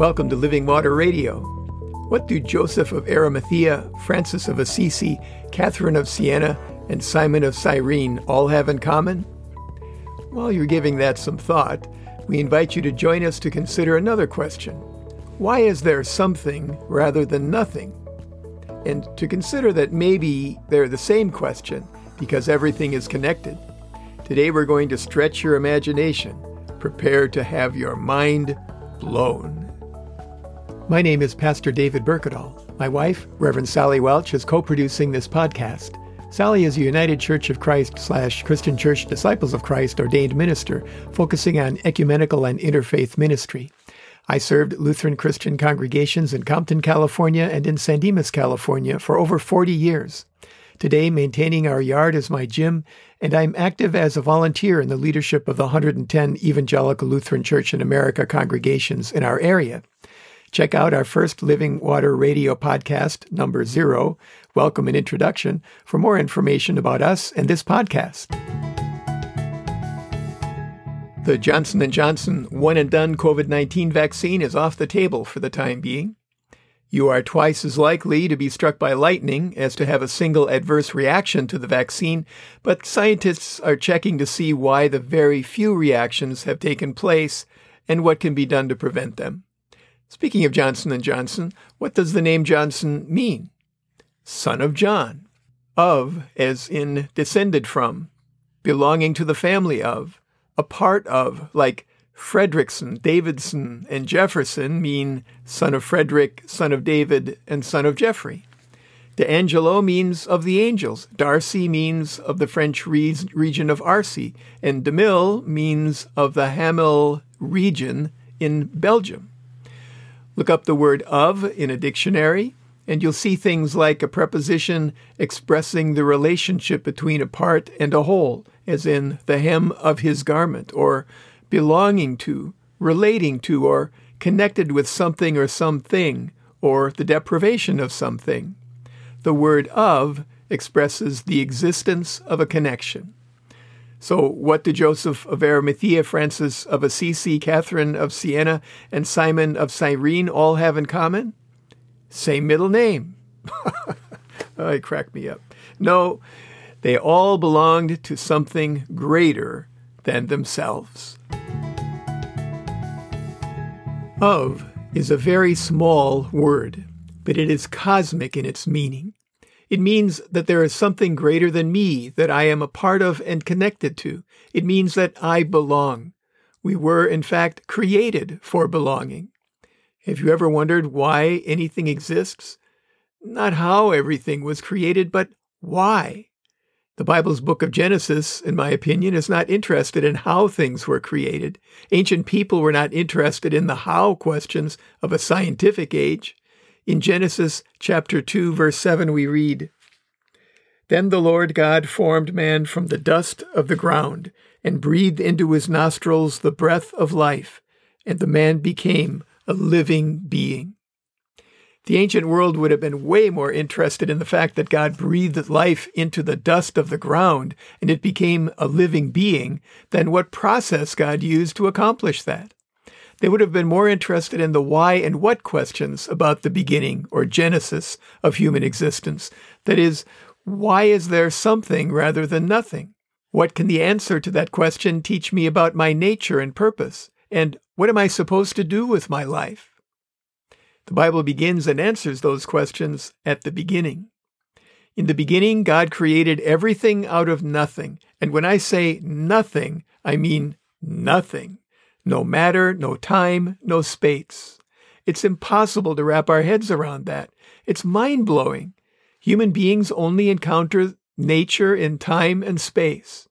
Welcome to Living Water Radio. What do Joseph of Arimathea, Francis of Assisi, Catherine of Siena, and Simon of Cyrene all have in common? While you're giving that some thought, we invite you to join us to consider another question Why is there something rather than nothing? And to consider that maybe they're the same question because everything is connected. Today we're going to stretch your imagination. Prepare to have your mind blown. My name is Pastor David Berkedal. My wife, Reverend Sally Welch, is co-producing this podcast. Sally is a United Church of Christ slash Christian Church Disciples of Christ ordained minister, focusing on ecumenical and interfaith ministry. I served Lutheran Christian congregations in Compton, California and in San Dimas, California for over 40 years. Today, maintaining our yard is my gym, and I'm active as a volunteer in the leadership of the 110 Evangelical Lutheran Church in America congregations in our area. Check out our first Living Water Radio podcast, number zero, Welcome and Introduction, for more information about us and this podcast. The Johnson & Johnson one and done COVID-19 vaccine is off the table for the time being. You are twice as likely to be struck by lightning as to have a single adverse reaction to the vaccine, but scientists are checking to see why the very few reactions have taken place and what can be done to prevent them. Speaking of Johnson & Johnson, what does the name Johnson mean? Son of John. Of, as in descended from, belonging to the family of, a part of, like Frederickson, Davidson, and Jefferson mean son of Frederick, son of David, and son of Jeffrey. D'Angelo means of the angels. Darcy means of the French re- region of Arcy. And DeMille means of the Hamel region in Belgium. Look up the word of in a dictionary, and you'll see things like a preposition expressing the relationship between a part and a whole, as in the hem of his garment, or belonging to, relating to, or connected with something or something, or the deprivation of something. The word of expresses the existence of a connection. So, what do Joseph of Arimathea, Francis of Assisi, Catherine of Siena, and Simon of Cyrene all have in common? Same middle name. oh, it cracked me up. No, they all belonged to something greater than themselves. Of is a very small word, but it is cosmic in its meaning. It means that there is something greater than me that I am a part of and connected to. It means that I belong. We were, in fact, created for belonging. Have you ever wondered why anything exists? Not how everything was created, but why. The Bible's book of Genesis, in my opinion, is not interested in how things were created. Ancient people were not interested in the how questions of a scientific age. In Genesis chapter 2, verse 7, we read Then the Lord God formed man from the dust of the ground and breathed into his nostrils the breath of life, and the man became a living being. The ancient world would have been way more interested in the fact that God breathed life into the dust of the ground and it became a living being than what process God used to accomplish that. They would have been more interested in the why and what questions about the beginning or genesis of human existence. That is, why is there something rather than nothing? What can the answer to that question teach me about my nature and purpose? And what am I supposed to do with my life? The Bible begins and answers those questions at the beginning. In the beginning, God created everything out of nothing. And when I say nothing, I mean nothing. No matter, no time, no space. It's impossible to wrap our heads around that. It's mind blowing. Human beings only encounter nature in time and space.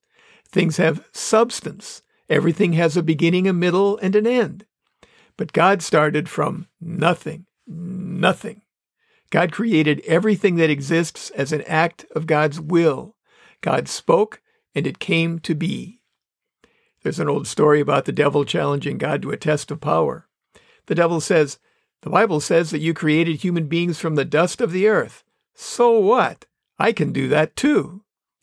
Things have substance. Everything has a beginning, a middle, and an end. But God started from nothing, nothing. God created everything that exists as an act of God's will. God spoke, and it came to be. There's an old story about the devil challenging God to a test of power. The devil says, The Bible says that you created human beings from the dust of the earth. So what? I can do that too.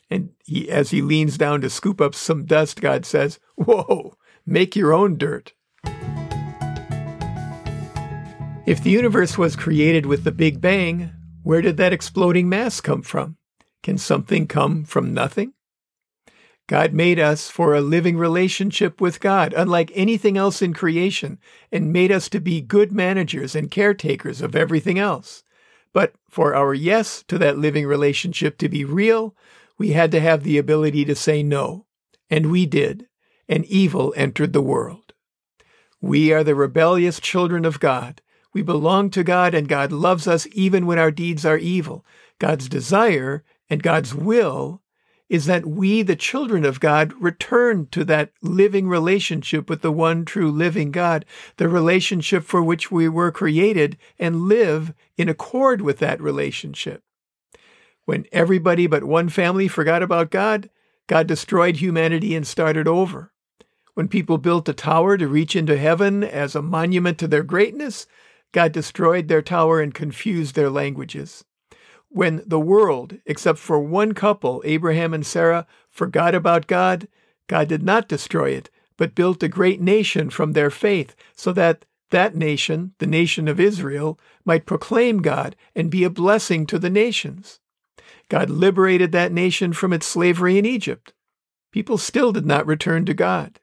And he, as he leans down to scoop up some dust, God says, Whoa, make your own dirt. If the universe was created with the Big Bang, where did that exploding mass come from? Can something come from nothing? God made us for a living relationship with God, unlike anything else in creation, and made us to be good managers and caretakers of everything else. But for our yes to that living relationship to be real, we had to have the ability to say no. And we did, and evil entered the world. We are the rebellious children of God. We belong to God, and God loves us even when our deeds are evil. God's desire and God's will is that we, the children of God, return to that living relationship with the one true living God, the relationship for which we were created, and live in accord with that relationship. When everybody but one family forgot about God, God destroyed humanity and started over. When people built a tower to reach into heaven as a monument to their greatness, God destroyed their tower and confused their languages when the world, except for one couple, Abraham and Sarah, forgot about God, God did not destroy it, but built a great nation from their faith, so that that nation, the nation of Israel, might proclaim God and be a blessing to the nations. God liberated that nation from its slavery in Egypt. People still did not return to God.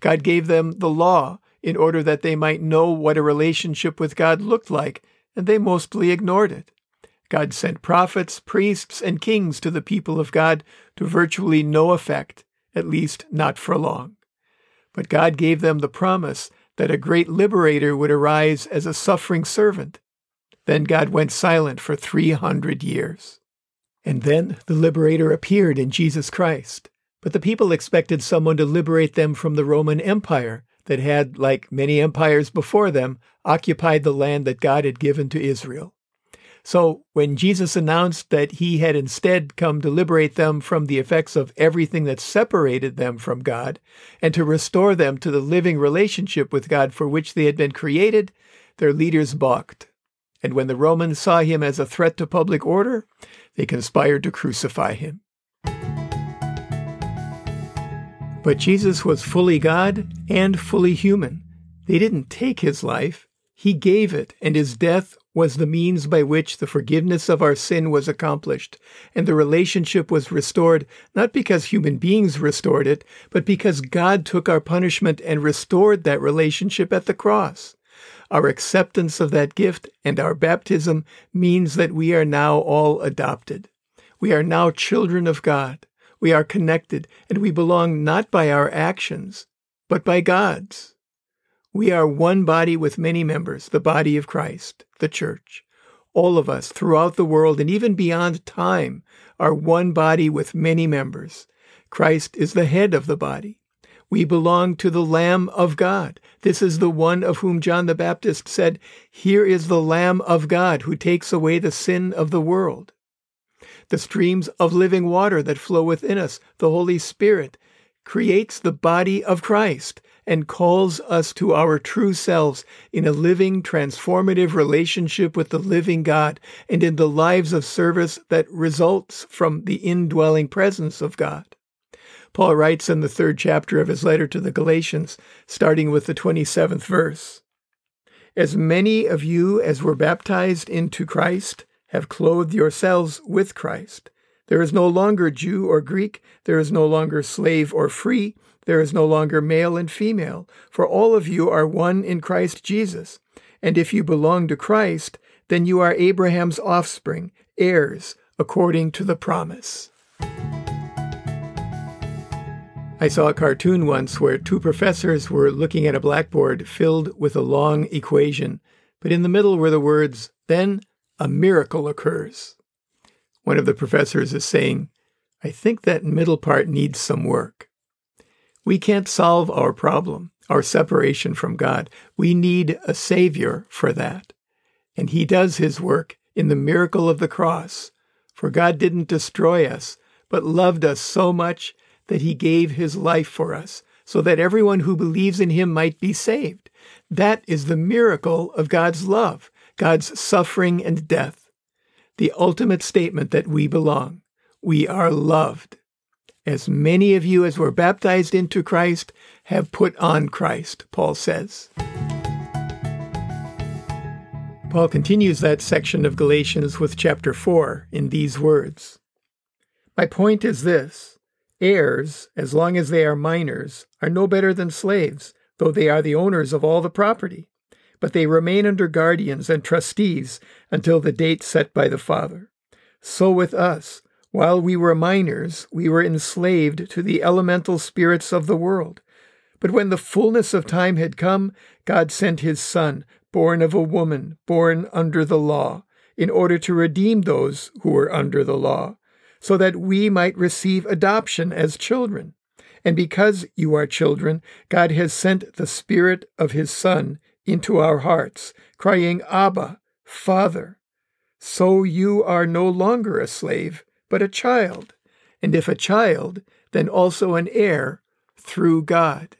God gave them the law in order that they might know what a relationship with God looked like, and they mostly ignored it. God sent prophets, priests, and kings to the people of God to virtually no effect, at least not for long. But God gave them the promise that a great liberator would arise as a suffering servant. Then God went silent for 300 years. And then the liberator appeared in Jesus Christ. But the people expected someone to liberate them from the Roman Empire that had, like many empires before them, occupied the land that God had given to Israel. So when Jesus announced that he had instead come to liberate them from the effects of everything that separated them from God and to restore them to the living relationship with God for which they had been created, their leaders balked. And when the Romans saw him as a threat to public order, they conspired to crucify him. But Jesus was fully God and fully human. They didn't take his life, he gave it, and his death was the means by which the forgiveness of our sin was accomplished, and the relationship was restored not because human beings restored it, but because God took our punishment and restored that relationship at the cross. Our acceptance of that gift and our baptism means that we are now all adopted. We are now children of God. We are connected, and we belong not by our actions, but by God's. We are one body with many members, the body of Christ, the church. All of us throughout the world and even beyond time are one body with many members. Christ is the head of the body. We belong to the Lamb of God. This is the one of whom John the Baptist said, Here is the Lamb of God who takes away the sin of the world. The streams of living water that flow within us, the Holy Spirit, creates the body of Christ and calls us to our true selves in a living, transformative relationship with the living God and in the lives of service that results from the indwelling presence of God. Paul writes in the third chapter of his letter to the Galatians, starting with the 27th verse As many of you as were baptized into Christ have clothed yourselves with Christ. There is no longer Jew or Greek, there is no longer slave or free there is no longer male and female, for all of you are one in Christ Jesus. And if you belong to Christ, then you are Abraham's offspring, heirs, according to the promise. I saw a cartoon once where two professors were looking at a blackboard filled with a long equation, but in the middle were the words, Then a miracle occurs. One of the professors is saying, I think that middle part needs some work. We can't solve our problem, our separation from God. We need a Savior for that. And He does His work in the miracle of the cross. For God didn't destroy us, but loved us so much that He gave His life for us, so that everyone who believes in Him might be saved. That is the miracle of God's love, God's suffering and death. The ultimate statement that we belong. We are loved. As many of you as were baptized into Christ have put on Christ, Paul says. Paul continues that section of Galatians with chapter 4 in these words My point is this heirs, as long as they are minors, are no better than slaves, though they are the owners of all the property. But they remain under guardians and trustees until the date set by the father. So with us, while we were minors, we were enslaved to the elemental spirits of the world. But when the fullness of time had come, God sent his Son, born of a woman, born under the law, in order to redeem those who were under the law, so that we might receive adoption as children. And because you are children, God has sent the Spirit of His Son into our hearts, crying, Abba, Father. So you are no longer a slave, but a child. And if a child, then also an heir through God.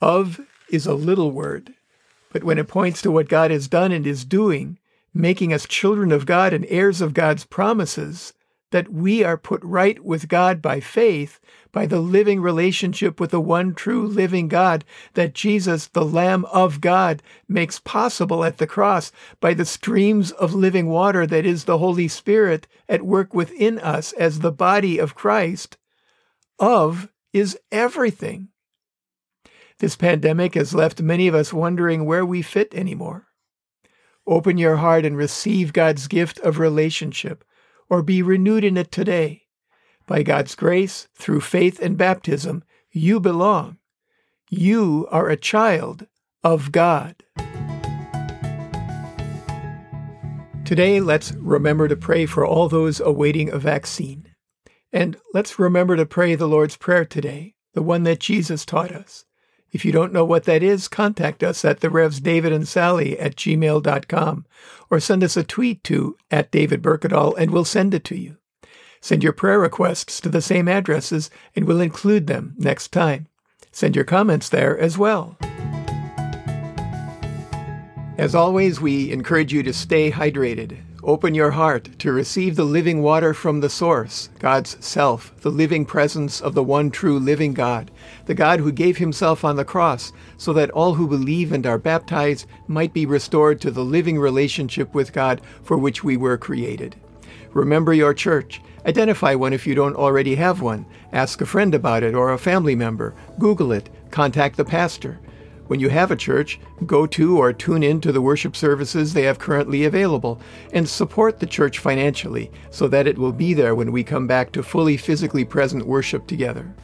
Of is a little word but when it points to what God has done and is doing, making us children of God and heirs of God's promises, that we are put right with God by faith, by the living relationship with the one true living God that Jesus, the Lamb of God, makes possible at the cross by the streams of living water that is the Holy Spirit at work within us as the body of Christ. Of is everything. This pandemic has left many of us wondering where we fit anymore. Open your heart and receive God's gift of relationship, or be renewed in it today. By God's grace, through faith and baptism, you belong. You are a child of God. Today, let's remember to pray for all those awaiting a vaccine. And let's remember to pray the Lord's Prayer today, the one that Jesus taught us. If you don't know what that is, contact us at the Revs David and Sally at gmail.com or send us a tweet to at David Berkedal and we'll send it to you. Send your prayer requests to the same addresses and we'll include them next time. Send your comments there as well. As always, we encourage you to stay hydrated. Open your heart to receive the living water from the source, God's self, the living presence of the one true living God, the God who gave himself on the cross so that all who believe and are baptized might be restored to the living relationship with God for which we were created. Remember your church. Identify one if you don't already have one. Ask a friend about it or a family member. Google it. Contact the pastor. When you have a church, go to or tune in to the worship services they have currently available and support the church financially so that it will be there when we come back to fully physically present worship together.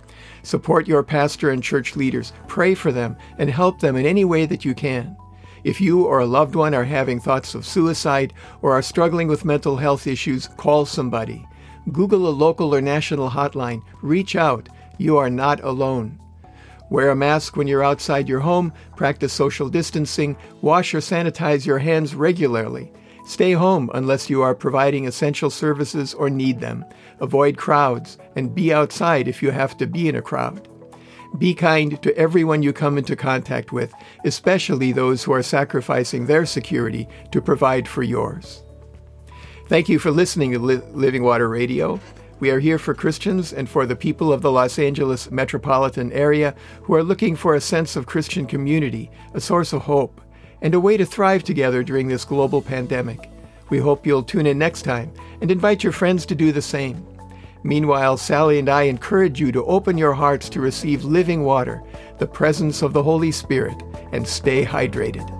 Support your pastor and church leaders, pray for them, and help them in any way that you can. If you or a loved one are having thoughts of suicide or are struggling with mental health issues, call somebody. Google a local or national hotline. Reach out. You are not alone. Wear a mask when you're outside your home, practice social distancing, wash or sanitize your hands regularly. Stay home unless you are providing essential services or need them. Avoid crowds and be outside if you have to be in a crowd. Be kind to everyone you come into contact with, especially those who are sacrificing their security to provide for yours. Thank you for listening to Living Water Radio. We are here for Christians and for the people of the Los Angeles metropolitan area who are looking for a sense of Christian community, a source of hope, and a way to thrive together during this global pandemic. We hope you'll tune in next time and invite your friends to do the same. Meanwhile, Sally and I encourage you to open your hearts to receive living water, the presence of the Holy Spirit, and stay hydrated.